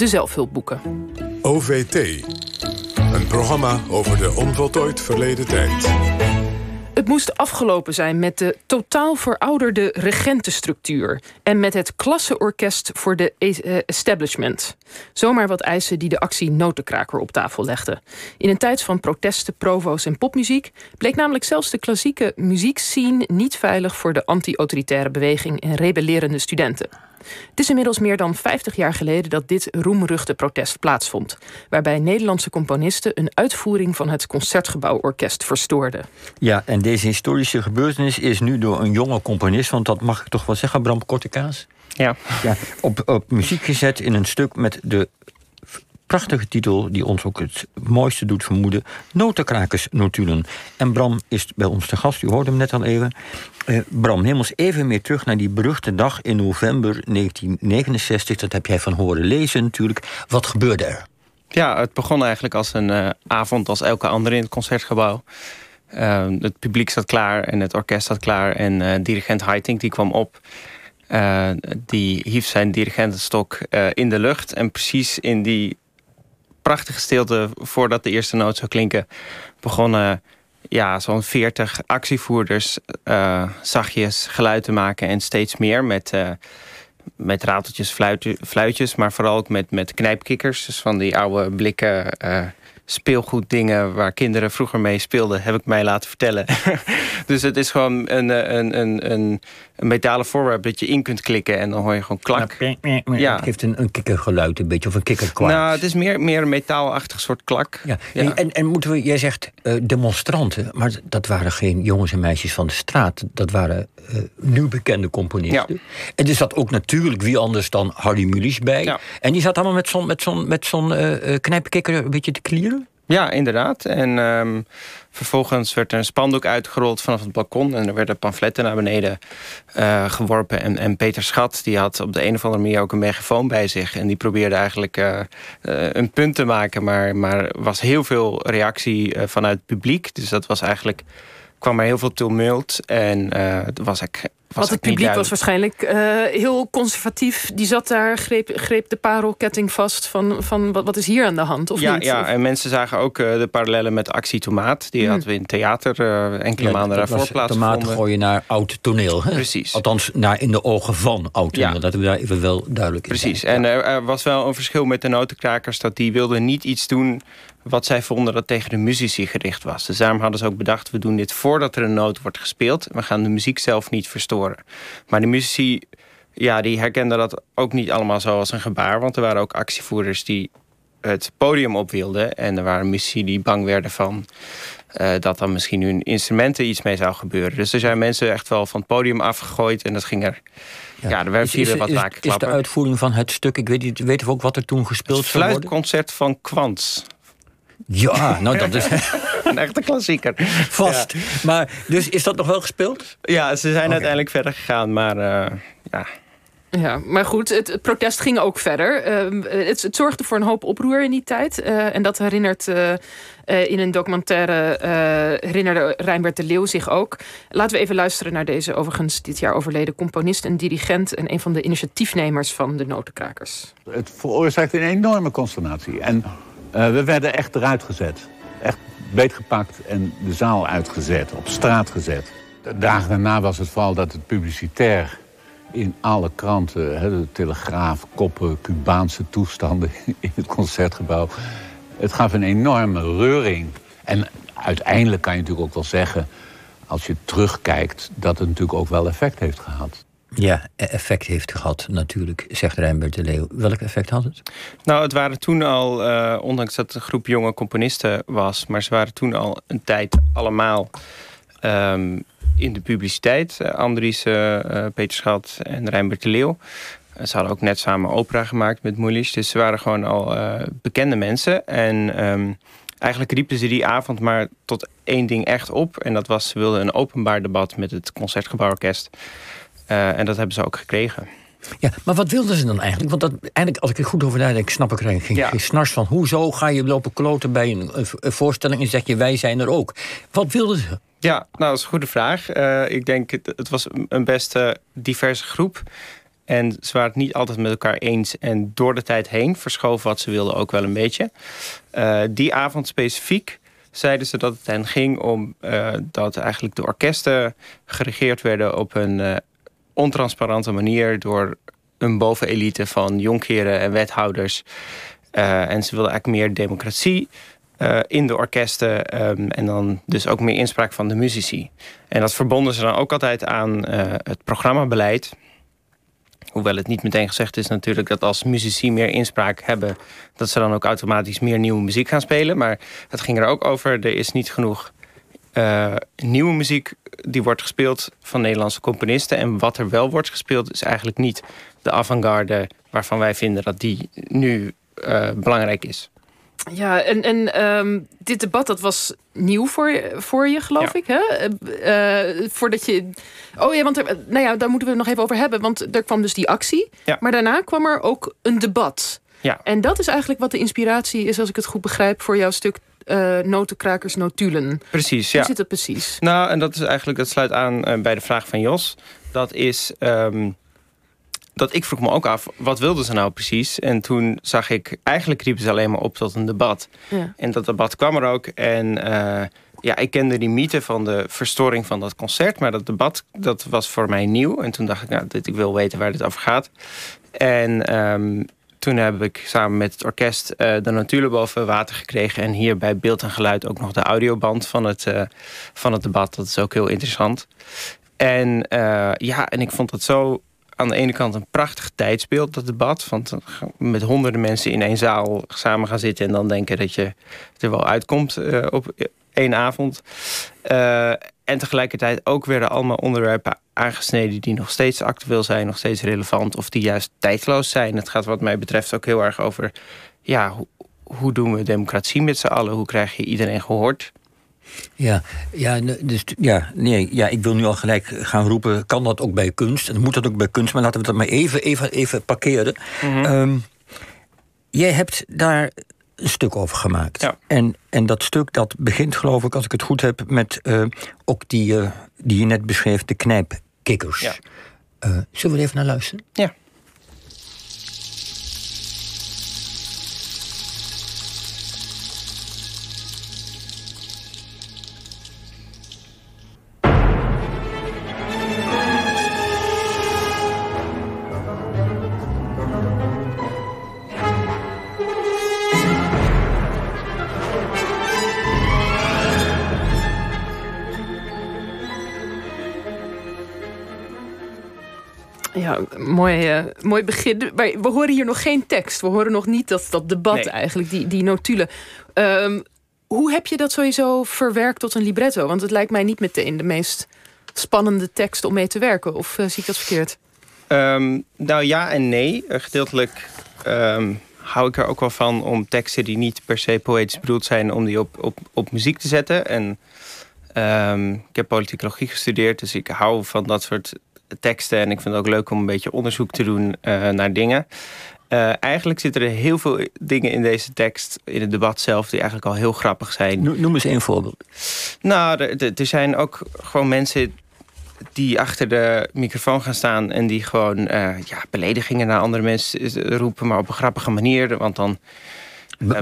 de zelfhulpboeken. OVT, een programma over de onvoltooid verleden tijd. Het moest afgelopen zijn met de totaal verouderde regentenstructuur en met het klasseorkest voor de eh, establishment. Zomaar wat eisen die de actie Notenkraker op tafel legde. In een tijd van protesten, provo's en popmuziek bleek namelijk zelfs de klassieke muziekscene niet veilig voor de anti-autoritaire beweging en rebellerende studenten. Het is inmiddels meer dan 50 jaar geleden dat dit roemruchte protest plaatsvond, waarbij Nederlandse componisten een uitvoering van het Concertgebouworkest verstoorden. Ja, en deze historische gebeurtenis is nu door een jonge componist, want dat mag ik toch wel zeggen, Bram Kortekaas? Ja. ja op, op muziek gezet in een stuk met de prachtige titel die ons ook het mooiste doet vermoeden: Notenkrakers-notulen. En Bram is bij ons te gast, u hoorde hem net al even. Uh, Bram, neem ons even mee terug naar die beruchte dag in november 1969. Dat heb jij van horen lezen natuurlijk. Wat gebeurde er? Ja, het begon eigenlijk als een uh, avond als elke andere in het concertgebouw. Uh, het publiek zat klaar en het orkest zat klaar. En dirigent Heiting die kwam op. die hief zijn dirigentenstok in de lucht. En precies in die prachtige stilte voordat de eerste noot zou klinken, begonnen ja, zo'n 40 actievoerders uh, zachtjes geluid te maken en steeds meer met, uh, met rateltjes, fluitjes, maar vooral ook met, met knijpkikkers. Dus van die oude blikken uh, speelgoeddingen waar kinderen vroeger mee speelden, heb ik mij laten vertellen. dus het is gewoon een, een, een, een, een metalen voorwerp dat je in kunt klikken en dan hoor je gewoon klank. Ja, Het geeft een, een kikkergeluid een beetje, of een kikkerklank. Nou, het is meer, meer een metaalachtig soort klak. Ja. En, en moeten we, jij zegt uh, demonstranten, maar dat waren geen jongens en meisjes van de straat. Dat waren uh, nu bekende componisten. Ja. En er zat ook natuurlijk wie anders dan Harry Mulisch bij. Ja. En die zat allemaal met zo'n met zo'n met zo'n uh, knijpkikker een beetje te klieren? Ja, inderdaad. En um, vervolgens werd er een spandoek uitgerold vanaf het balkon. En er werden pamfletten naar beneden uh, geworpen. En, en Peter Schat die had op de een of andere manier ook een megafoon bij zich. En die probeerde eigenlijk uh, uh, een punt te maken. Maar, maar was heel veel reactie vanuit het publiek. Dus dat was eigenlijk kwam er heel veel tumult. En het was eigenlijk want het publiek was waarschijnlijk uh, heel conservatief. Die zat daar, greep, greep de parelketting vast van, van wat, wat is hier aan de hand? Of ja, niet? ja, en mensen zagen ook uh, de parallellen met Actie Tomaat. Die mm. hadden we in theater uh, enkele ja, maanden daarvoor plaatsgevonden. Tomaat gooien naar oud toneel. Hè? Precies. Althans, naar in de ogen van oud toneel. Ja. Dat we daar even wel duidelijk in Precies. En er, er was wel een verschil met de notenkrakers. Dat die wilden niet iets doen wat zij vonden dat tegen de muzici gericht was. Dus daarom hadden ze ook bedacht... we doen dit voordat er een noot wordt gespeeld. We gaan de muziek zelf niet verstoren. Maar de muzici ja, die herkenden dat ook niet allemaal zo als een gebaar. Want er waren ook actievoerders die het podium op wilden. En er waren muzici die bang werden van... Uh, dat dan misschien hun instrumenten iets mee zou gebeuren. Dus er zijn mensen echt wel van het podium afgegooid. En dat ging er... Ja, ja er werd hier wat vaak Is de uitvoering van het stuk... Ik weet, weet ook wat er toen gespeeld is. Het fluitconcert van Kwants. Ja, nou dat is... een echte klassieker. Vast. Maar, dus is dat nog wel gespeeld? Ja, ze zijn uiteindelijk verder gegaan, maar uh, ja... Ja, maar goed, het, protest ging ook verder. Uh, het, het, zorgde voor een hoop oproer in die tijd. Uh, en dat herinnert uh, in een documentaire herinnerde Rijnbert de Leeuw zich ook. Laten we even luisteren naar deze overigens dit jaar overleden componist en dirigent en een van de initiatiefnemers van de Notenkrakers. Het veroorzaakte een enorme consternatie. En uh, we werden echt eruit gezet. Echt beetgepakt en de zaal uitgezet, op straat gezet. De dagen daarna was het vooral dat het publicitair in alle kranten... Hè, de Telegraaf, koppen, Cubaanse toestanden in het Concertgebouw... het gaf een enorme reuring. En uiteindelijk kan je natuurlijk ook wel zeggen... als je terugkijkt, dat het natuurlijk ook wel effect heeft gehad. Ja, effect heeft gehad natuurlijk, zegt Rijnbert de Leeuw. Welk effect had het? Nou, het waren toen al, uh, ondanks dat het een groep jonge componisten was... maar ze waren toen al een tijd allemaal um, in de publiciteit. Uh, Andries, uh, Peter Schat en Rijnbert de Leeuw. ze hadden ook net samen opera gemaakt met Moelisch. Dus ze waren gewoon al bekende mensen. En um, eigenlijk riepen ze die avond maar tot één ding echt op. En dat was, ze wilden een openbaar debat met het Concertgebouworkest... Uh, en dat hebben ze ook gekregen. Ja, maar wat wilden ze dan eigenlijk? Want dat, eigenlijk, als ik er goed over nadenk, snap ik er geen, ja. geen snars van. Hoezo ga je lopen kloten bij een, een, voorstelling en zeg je wij zijn er ook? Wat wilden ze? Ja, nou dat is een goede vraag. Uh, ik denk het, het was een best uh, diverse groep. En ze waren het niet altijd met elkaar eens. En door de tijd heen verschoven wat ze wilden ook wel een beetje. Uh, die avond specifiek zeiden ze dat het hen ging om uh, dat eigenlijk de orkesten geregeerd werden op een uh, ontransparante manier door een bovenelite van jonkeren en wethouders. en ze wilden eigenlijk meer democratie. in de orkesten um, en dan dus ook meer inspraak van de muzici. En dat verbonden ze dan ook altijd aan het programmabeleid. Hoewel het niet meteen gezegd is natuurlijk dat als muzici meer inspraak hebben, dat ze dan ook automatisch meer nieuwe muziek gaan spelen. Maar het ging er ook over, er is niet genoeg uh, nieuwe muziek die wordt gespeeld van Nederlandse componisten. En wat er wel wordt gespeeld is eigenlijk niet de avant-garde waarvan wij vinden dat die nu uh, belangrijk is. Ja, en, en um, dit debat dat was nieuw voor, voor je, geloof ik. Hè? Uh, voordat je. Oh ja, want er, nou ja, daar moeten we het nog even over hebben. Want er kwam dus die actie. Ja. Maar daarna kwam er ook een debat. Ja. En dat is eigenlijk wat de inspiratie is, als ik het goed begrijp, voor jouw stuk uh, notenkrakers, notulen. Precies, Hoe ja. zit dat precies? Nou, en dat is eigenlijk, dat sluit aan uh, bij de vraag van Jos. Dat is. Um, dat ik vroeg me ook af, wat wilden ze nou precies? En toen zag ik, eigenlijk riepen ze alleen maar op tot een debat. Ja. En dat debat kwam er ook. En uh, ja, ik kende die mythe van de verstoring van dat concert. Maar dat debat, dat was voor mij nieuw. En toen dacht ik, nou, dit, ik wil weten waar dit over gaat. En um, toen heb ik samen met het orkest uh, de natuurlijk boven water gekregen. En hier bij beeld en geluid ook nog de audioband van het, uh, van het debat. Dat is ook heel interessant. En uh, ja, en ik vond het zo aan de ene kant een prachtig tijdsbeeld, dat debat. Want met honderden mensen in één zaal samen gaan zitten... en dan denken dat je er wel uitkomt op één avond. En tegelijkertijd ook weer allemaal onderwerpen aangesneden... die nog steeds actueel zijn, nog steeds relevant... of die juist tijdloos zijn. Het gaat wat mij betreft ook heel erg over... ja, hoe, hoe doen we democratie met z'n allen? Hoe krijg je iedereen gehoord? Ja, ja, dus, ja, nee, ja, ik wil nu al gelijk gaan roepen... kan dat ook bij kunst? En moet dat ook bij kunst? Maar laten we dat maar even, even, even parkeren. Mhm. Mm -hmm. um, jij hebt daar stuk over gemaakt. Ja. En, en dat stuk dat begint, geloof ik, als ik het goed heb... met uh, ook die, uh, die je net beschreef, de knijpkikkers. Ja. Uh, zullen we er even naar luisteren? Ja. Ja, mooi, uh, mooi begin. Maar we horen hier nog geen tekst. We horen nog niet dat, dat debat nee. eigenlijk, die, die notulen. Um, hoe heb je dat sowieso verwerkt tot een libretto? Want het lijkt mij niet meteen de meest spannende tekst om mee te werken. Of uh, zie ik dat verkeerd? Um, nou ja en nee. Uh, gedeeltelijk um, hou ik er ook wel van om teksten die niet per se poëtisch bedoeld zijn... om die op, op, op muziek te zetten. En um, ik heb politicologie gestudeerd, dus ik hou van dat soort teksten. En ik vind het ook leuk om een beetje onderzoek te doen uh, naar dingen. Uh, eigenlijk zitten er heel veel dingen in deze tekst, in het debat zelf, die eigenlijk al heel grappig zijn. Noem eens een voorbeeld. Nou, er, er zijn ook gewoon mensen die achter de microfoon gaan staan en die gewoon uh, ja, beledigingen naar andere mensen roepen, maar op een grappige manier. Want dan. Uh,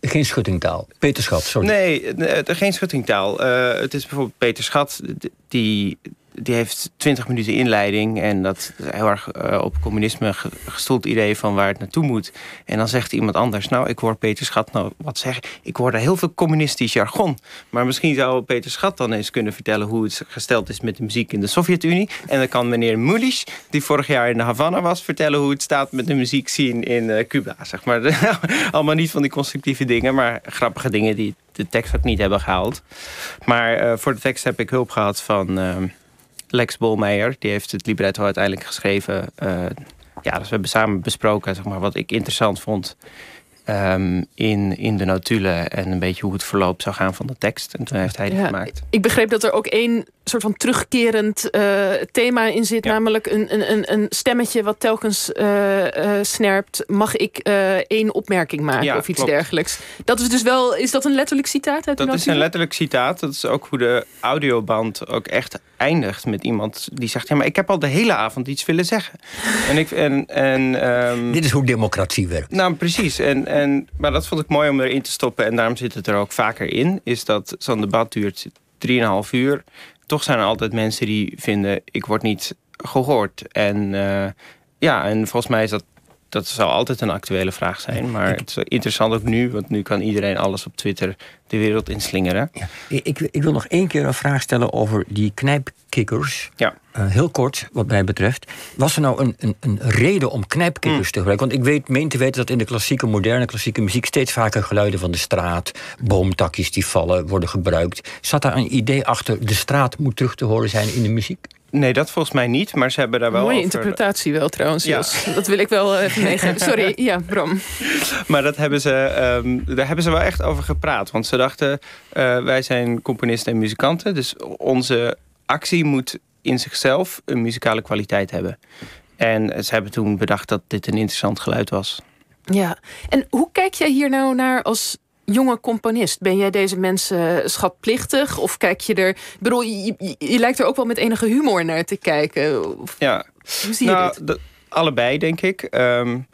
geen schuttingtaal. Peter Schat, sorry. Nee, geen schuttingtaal. Uh, het is bijvoorbeeld Peter Schat, die, die heeft 20 minuten inleiding. En dat is heel erg uh, op communisme gestoeld idee van waar het naartoe moet. En dan zegt iemand anders, nou, ik hoor Peter Schat nou wat zeggen. Ik hoor daar heel veel communistisch jargon. Maar misschien zou Peter Schat dan eens kunnen vertellen hoe het gesteld is met de muziek in de Sovjet-Unie. En dan kan meneer Mulisch, die vorig jaar in de Havana was, vertellen hoe het staat met de muziekscene in uh, Cuba. Zeg maar. Allemaal niet van die constructieve dingen, maar grappige dingen die de tekst ook niet hebben gehaald. Maar uh, voor de tekst heb ik hulp gehad van uh, Lex Bolmeijer. Die heeft het libretto uiteindelijk geschreven. Uh, ja, dus we hebben samen besproken zeg maar, wat ik interessant vond um, in, in de notulen. En een beetje hoe het verloop zou gaan van de tekst. En toen heeft hij die ja, gemaakt. Ik begreep dat er ook één soort van terugkerend uh, thema in zit. Namelijk een, een, een stemmetje wat telkens uh, uh, snerpt. Mag ik één opmerking maken ja, of iets klopt. dergelijks? Dat is dus wel. Is dat een letterlijk citaat uit Dat is een letterlijk citaat. Dat is ook hoe de audioband ook echt eindigt met iemand die zegt: Ja, maar ik heb al de hele avond iets willen zeggen. en ik, en, en, um, Dit is hoe democratie werkt. Nou, precies. En, en, maar dat vond ik mooi om erin te stoppen. En daarom zit het er ook vaker in. Is dat zo'n debat duurt 3,5 uur toch zijn er altijd mensen die vinden... ik word niet gehoord. En uh, ja, en volgens mij is dat... dat zal altijd een actuele vraag zijn. Maar het is interessant ook nu, want nu kan iedereen alles op Twitter de wereld inslingeren. Ja. Ik, ik wil nog één keer een vraag stellen over die knijpkikkers. Ja. Uh, heel kort, wat mij betreft. Was er nou een, een, een reden om knijpkikkers mm. te gebruiken? Want ik weet, meen te weten dat in de klassieke, moderne klassieke muziek... steeds vaker geluiden van de straat, boomtakjes die vallen, worden gebruikt. Zat daar een idee achter, de straat moet terug te horen zijn in de muziek? Nee, dat volgens mij niet, maar ze hebben daar wel Mooie over... interpretatie wel trouwens, ja. Dat wil ik wel even meegeven. Sorry, ja, Bram. Maar dat hebben ze, um, daar hebben ze wel echt over gepraat. Want ze dachten, uh, wij zijn componisten en muzikanten... dus onze actie moet in zichzelf een muzikale kwaliteit hebben. En ze hebben toen bedacht dat dit een interessant geluid was. Ja, en hoe kijk jij hier nou naar als jonge componist? Ben jij deze mensen schatplichtig? Of kijk je er... Ik bedoel, je, je, je lijkt er ook wel met enige humor naar te kijken. Of, ja, hoe zie je nou, dit? De, allebei denk ik. Um,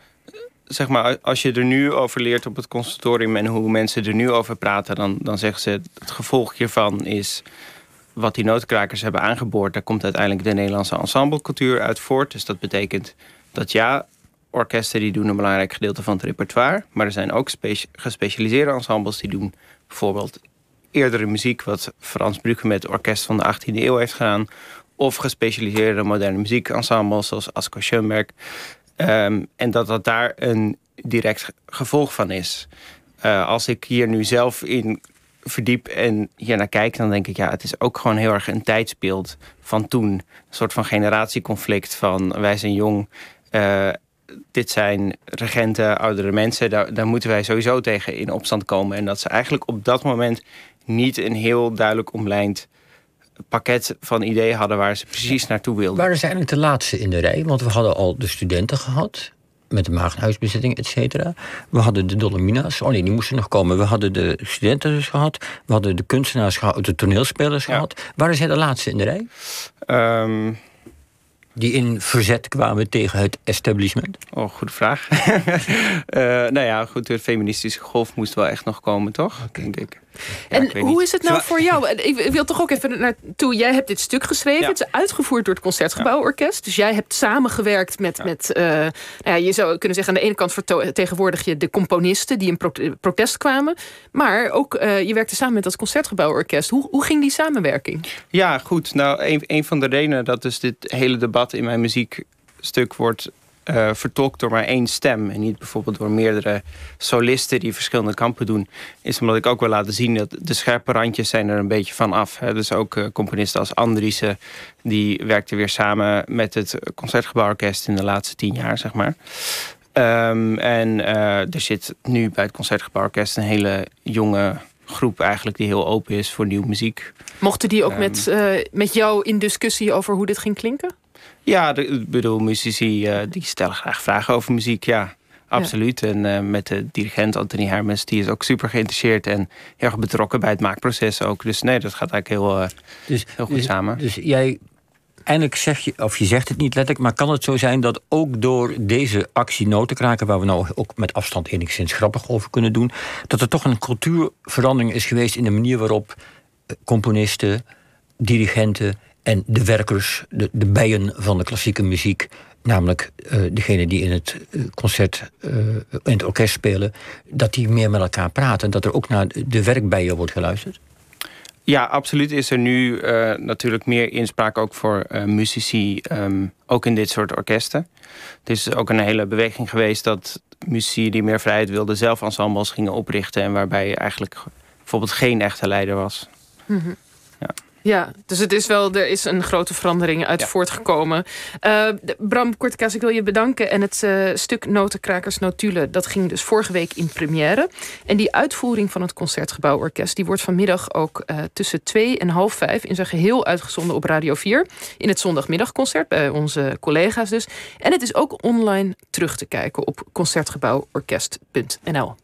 zeg maar, als je er nu over leert op het conservatorium... en hoe mensen er nu over praten... dan, dan zeggen ze, het gevolg hiervan is wat die notenkrakers hebben aangeboord... daar komt uiteindelijk de Nederlandse ensemblecultuur uit voort. Dus dat betekent dat ja, orkesten die doen een belangrijk gedeelte van het repertoire... maar er zijn ook gespecialiseerde ensembles die doen bijvoorbeeld eerdere muziek... wat Frans Brugge met het orkest van de 18e eeuw heeft gedaan... of gespecialiseerde moderne muziekensembles zoals Asko Schoenberg... Um, en dat dat daar een direct gevolg van is. Uh, als ik hier nu zelf in verdiep en hier naar kijk, dan denk ik, ja, het is ook gewoon heel erg een tijdsbeeld van toen. Een soort van generatieconflict van wij zijn jong. Uh, dit zijn regenten, oudere mensen. Daar, daar moeten wij sowieso tegen in opstand komen. En dat ze eigenlijk op dat moment niet een heel duidelijk omlijnd pakket van ideeën hadden waar ze precies naartoe wilden. Waren ze eigenlijk de laatste in de rij? Want we hadden al de studenten gehad met de maagdenhuisbezetting, et cetera. We hadden de Dolomina's. Oh nee, die moesten nog komen. We hadden de studenten dus gehad. We hadden de kunstenaars gehad, de toneelspelers Ja. gehad. Waren zij de laatste in de rij? Um, Die in verzet kwamen tegen het establishment? oh, goede vraag. uh, nou ja, goed, de feministische golf moest wel echt nog komen, toch? Okay. Denk ik. Ja, en hoe niet. is het nou voor jou? Ik wil toch ook even naartoe. Jij hebt dit stuk geschreven. Ja. Het is uitgevoerd door het Concertgebouworkest. Dus jij hebt samengewerkt met... Ja. met uh, nou ja, je zou kunnen zeggen, aan de ene kant vertegenwoordig je de componisten... die in pro protest kwamen. Maar ook, uh, je werkte samen met het Concertgebouworkest. Hoe, hoe ging die samenwerking? Ja, goed. Nou, een, een van de redenen dat dus dit hele debat in mijn muziekstuk wordt uh, vertolkt door maar één stem. En niet bijvoorbeeld door meerdere solisten die verschillende kampen doen. Is omdat ik ook wil laten zien dat de scherpe randjes zijn er een beetje van af. Hè. Dus ook uh, componisten als Andriessen. Die werkte weer samen met het Concertgebouworkest in de laatste tien jaar, zeg maar. Um, en uh, er zit nu bij het Concertgebouworkest een hele jonge groep eigenlijk die heel open is voor nieuwe muziek. Mochten die ook um, met, uh, met jou in discussie over hoe dit ging klinken? Ja, ik bedoel, muzici uh, die stellen graag vragen over muziek, ja. Absoluut. Ja. En uh, met de dirigent Anthony Hermes, die is ook super geïnteresseerd en heel erg betrokken bij het maakproces ook. Dus nee, dat gaat eigenlijk heel, uh, dus, heel goed dus, samen. Dus jij, eindelijk zeg je, of je zegt het niet letterlijk, maar kan het zo zijn dat ook door deze actie notenkraken, waar we nou ook met afstand enigszins grappig over kunnen doen, dat er toch een cultuurverandering is geweest in de manier waarop componisten, dirigenten en de werkers, de, de bijen van de klassieke muziek, namelijk uh, degene die in het concert, uh, in het orkest spelen, dat die meer met elkaar praten. Dat er ook naar de werkbijen wordt geluisterd? Ja, absoluut is er nu uh, natuurlijk meer inspraak ook voor muzici, um, ook in dit soort orkesten. Het is ook een hele beweging geweest dat muzici die meer vrijheid wilden zelf ensembles gingen oprichten en waarbij eigenlijk bijvoorbeeld geen echte leider was. Mm. Ja. Dus het is wel, er is een grote verandering uit voortgekomen. Uh, Bram Kortekaas, ik wil je bedanken. En het uh, stuk Notenkrakers Notulen, dat ging dus vorige week in première. En die uitvoering van het Concertgebouworkest... die wordt vanmiddag ook uh, tussen twee en half vijf... in zijn geheel uitgezonden op Radio 4. In het zondagmiddagconcert bij onze collega's dus. En het is ook online terug te kijken op concertgebouworkest.nl.